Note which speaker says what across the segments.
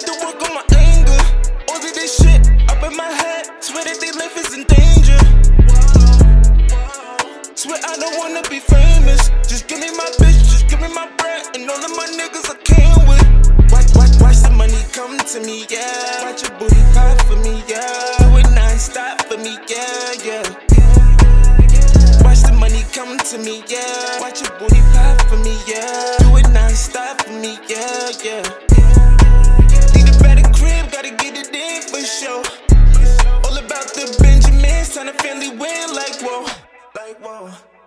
Speaker 1: Need to work on my anger. All of this shit up in my head. Swear that they life is in danger. Swear I don't wanna be famous. Just give me my bitch, just give me my bread, and all of my niggas I can with. Watch, watch, watch the money come to me, yeah. Watch your booty pop for me, yeah. Do it non-stop for me, yeah, yeah. Watch the money come to me, yeah. Watch your booty pop for me, yeah. Do it non-stop for me, yeah, yeah.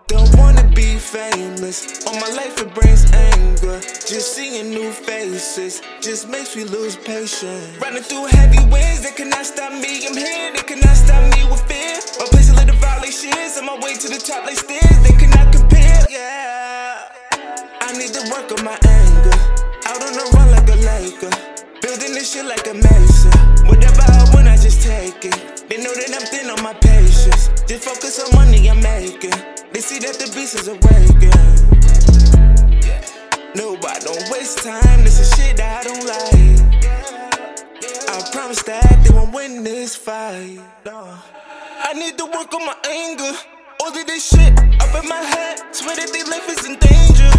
Speaker 1: Don't wanna be famous. All my life it brings anger. Just seeing new faces just makes me lose patience. Running through heavy winds, they cannot stop me. I'm here, they cannot stop me with fear. My place a little violations, on my way to the top like stairs. They cannot compare. Yeah, I need to work on my anger. Out on the run like a Laker. Building this shit like a mason. See that the beast is awakened. No, I don't waste time. This is shit that I don't like. I promise that they won't win this fight. No. I need to work on my anger. All of this shit up in my head. Swear that they life is in danger.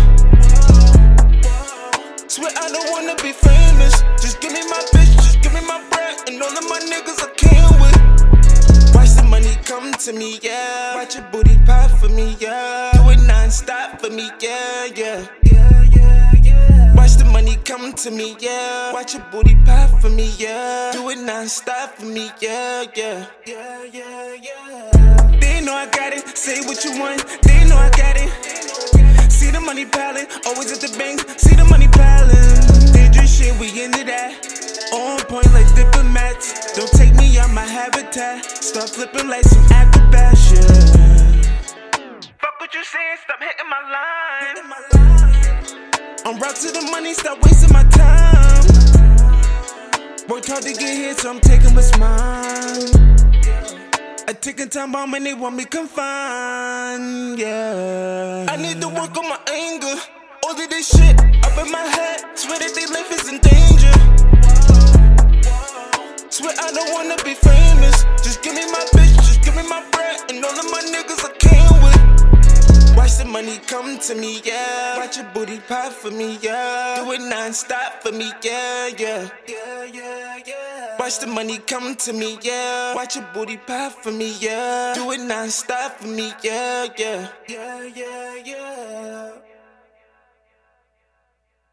Speaker 1: Swear I don't wanna be famous. Just give me my bitch, just give me my bread, and all of my niggas I can to me, yeah. Watch your booty pop for me, yeah. Do it non-stop for me, yeah, yeah. Watch the money come to me, yeah. Watch your booty pop for me, yeah. Do it non-stop for me, yeah, yeah. Yeah, yeah, yeah. They know I got it. Say what you want. They know I got it. See the money piling, always at the bank. See the money piling. Dangerous shit, we into that. On point like diplomats. My habitat. Start flipping like some acrobats, yeah. Fuck what you saying, stop hitting my line. I'm route to the money, stop wasting my time. Worked hard to get here, so I'm taking what's mine. A ticking time bomb and they want me confined, yeah. I need to work on my anger. All of this shit up in my head. To me, yeah. Watch your booty pop for me, yeah. Do it non-stop for me, yeah, yeah. Yeah, yeah, yeah. Watch the money come to me, yeah. Watch your booty pop for me, yeah. Do it non-stop for me, yeah, yeah. Yeah, yeah, yeah.